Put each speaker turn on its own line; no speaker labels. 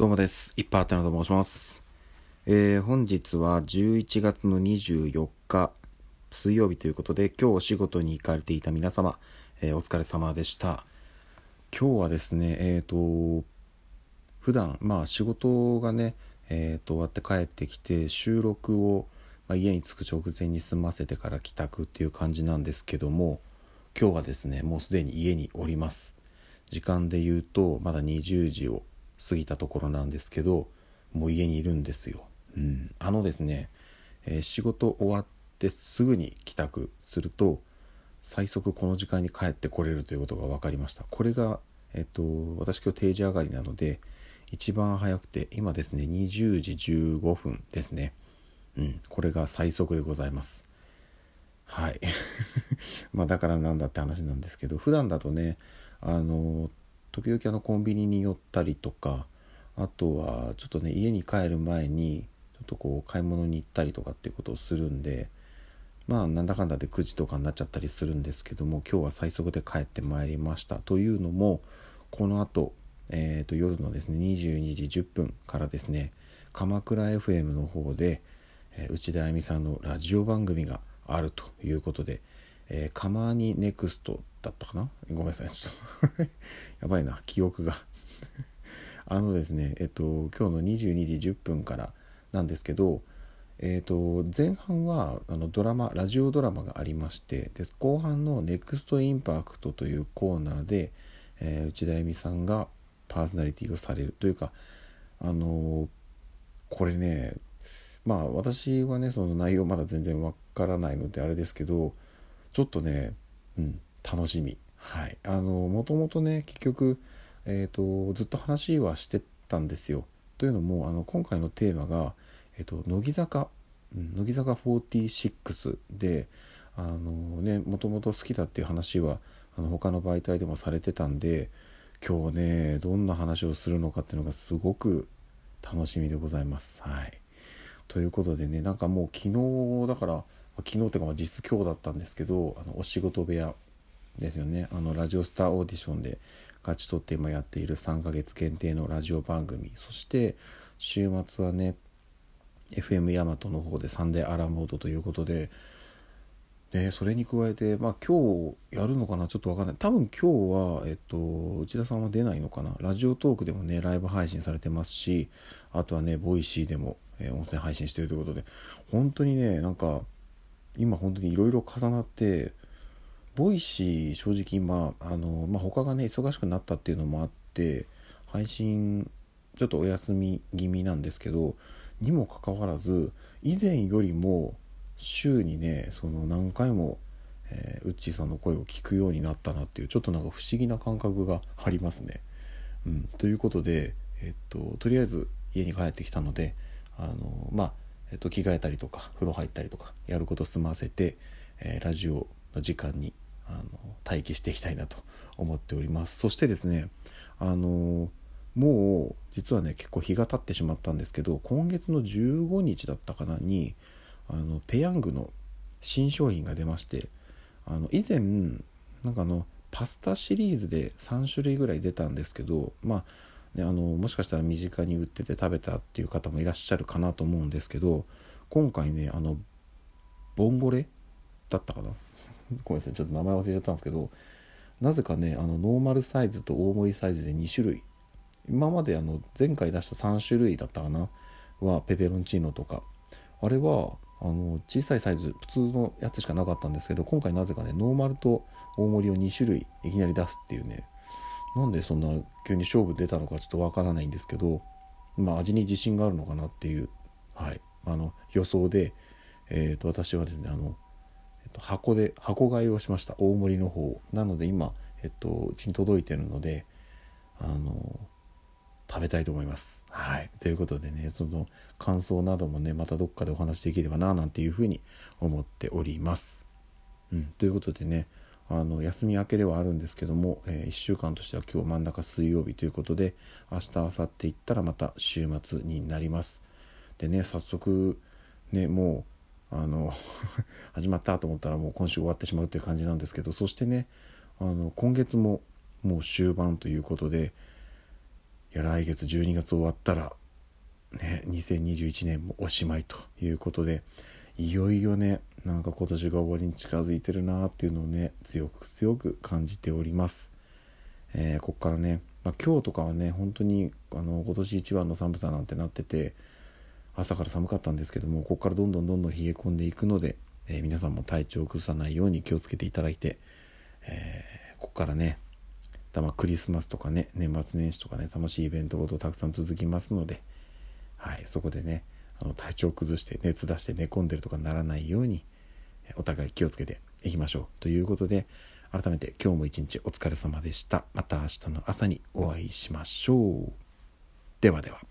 どうもです。いっぱいあったなと申します。えー、本日は11月の24日、水曜日ということで、今日お仕事に行かれていた皆様、えーお疲れ様でした。今日はですね、えっ、と、普段、まあ仕事がね、えっ、と、終わって帰ってきて、収録を、まあ、家に着く直前に済ませてから帰宅っていう感じなんですけども、今日はですね、もうすでに家におります。時間で言うと、まだ20時を過ぎたところなんですけど、もう家にいるんですよ。うん。あのですね、えー仕事終わってすぐに帰宅すると、最速この時間に帰ってこれるということが分かりました。これが、えっと、私今日定時上がりなので、一番早くて、今ですね、20時15分ですね。うん。これが最速でございます。はい。まあだからなんだって話なんですけど、普段だとね、あの、時々あのコンビニに寄ったりとか、あとはちょっとね、家に帰る前に、ちょっとこう買い物に行ったりとかっていうことをするんで、まあなんだかんだで9時とかになっちゃったりするんですけども今日は最速で帰ってまいりましたというのもこの後、えー、と夜のですね22時10分からですね鎌倉 FM の方で、えー内田あゆみさんのラジオ番組があるということで「えー、カマニネクスト」だったかな？ごめんなさい。ちょっと。やばいな。記憶が。あのですねえっと今日の22時10分からなんですけどえー、と前半はあのドラマラジオドラマがありましてで後半の「ネクストインパクトというコーナーで、えー内田恵美さんがパーソナリティをされるというかあのーこれねまあ私はねその内容まだ全然わからないのであれですけどちょっとね、うん、楽しみはいあのもともとね結局、えー、とずっと話はしてたんですよというのもあの今回のテーマが「えっと、乃木坂、うん乃木坂46で、あのね、もともと好きだっていう話は、あの他の媒体でもされてたんで、今日ね、どんな話をするのかっていうのがすごく楽しみでございます。はい。ということでね、なんかもう昨日、だから、昨日っていうかま実質今日だったんですけど、あのお仕事部屋ですよね。あの、ラジオスターオーディションで勝ち取って今やっている3ヶ月限定のラジオ番組、そして週末はね、FM ヤマトの方でサンデーアラモードということで、で、それに加えて、まあ今日やるのかな？ちょっとわかんない。多分今日は、えっと、内田さんは出ないのかな？ Radiotalkでもね、ライブ配信されてますし、あとはね、 Voicyでも、えー音声配信してるということで、本当にね、なんか、今本当にいろいろ重なって、 Voicy正直今、あの、まあ他がね、忙しくなったっていうのもあって、配信、ちょっとお休み気味なんですけど、にもかかわらず以前よりも週にねその何回も、えーウッチーさんの声を聞くようになったなっていうちょっとなんか不思議な感覚がありますね。うん、ということで、えっと、とりあえず家に帰ってきたのであのまあ、えっと、着替えたりとか風呂入ったりとかやること済ませて、えーラジオの時間にあの待機していきたいなと思っております。そしてですねあのもう実はね結構日が経ってしまったんですけど今月の15日だったかなにあのペヤングの新商品が出ましてあの以前なんかあのパスタシリーズで3種類ぐらい出たんですけどまあねあのもしかしたら身近に売ってて食べたっていう方もいらっしゃるかなと思うんですけど今回ねあのボンゴレだったかな？ごめんなさいちょっと名前忘れちゃったんですけどなぜかねあのノーマルサイズと大盛りサイズで2種類。今まであの前回出した3種類だったかな？はペペロンチーノとか。あれはあの小さいサイズ普通のやつしかなかったんですけど今回なぜかねノーマルと大盛りを2種類いきなり出すっていうねなんでそんな急に勝負出たのかちょっとわからないんですけどまあ味に自信があるのかなっていうはいあの予想でえっ、と私はですねあのえっと、箱で箱買いをしました大盛りの方なので今、えっと、うちに届いてるのであの食べたいと思います。はい。ということでね、その感想などもね、またどっかでお話できればな、なんていうふうに思っております。うん。ということでね、あの、休み明けではあるんですけども、え1週間としては今日真ん中水曜日ということで、明日、明後日行ったらまた週末になります。でね、早速、ね、もう、あの、始まったと思ったらもう今週終わってしまうという感じなんですけど、そしてね、あの、今月ももう終盤ということで、いや来月12月終わったらね2021年もおしまいということでいよいよねなんか今年が終わりに近づいてるなっていうのをね強く強く感じております。えー、こっからね、まあ、今日とかはね本当にあの今年一番の寒さなんてなってて朝から寒かったんですけどもここからどんどんどんどん冷え込んでいくので、えー、皆さんも体調を崩さないように気をつけていただいて、えー、ここからねたまクリスマスとかね年末年始とかね楽しいイベントごとたくさん続きますので、はい、そこでねあの体調を崩して熱出して寝込んでるとかならないようにお互い気をつけていきましょう。ということで改めて今日も一日お疲れ様でした。また明日の朝にお会いしましょう。ではでは。